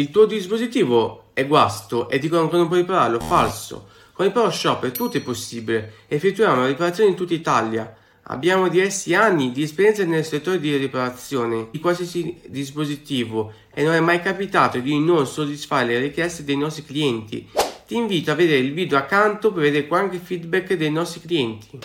Il tuo dispositivo è guasto e dicono che non puoi ripararlo? Falso. Con il Pro Shop tutto è possibile. Effettuiamo riparazioni in tutta Italia. Abbiamo diversi anni di esperienza nel settore di riparazione di qualsiasi dispositivo e non è mai capitato di non soddisfare le richieste dei nostri clienti. Ti invito a vedere il video accanto per vedere qualche feedback dei nostri clienti.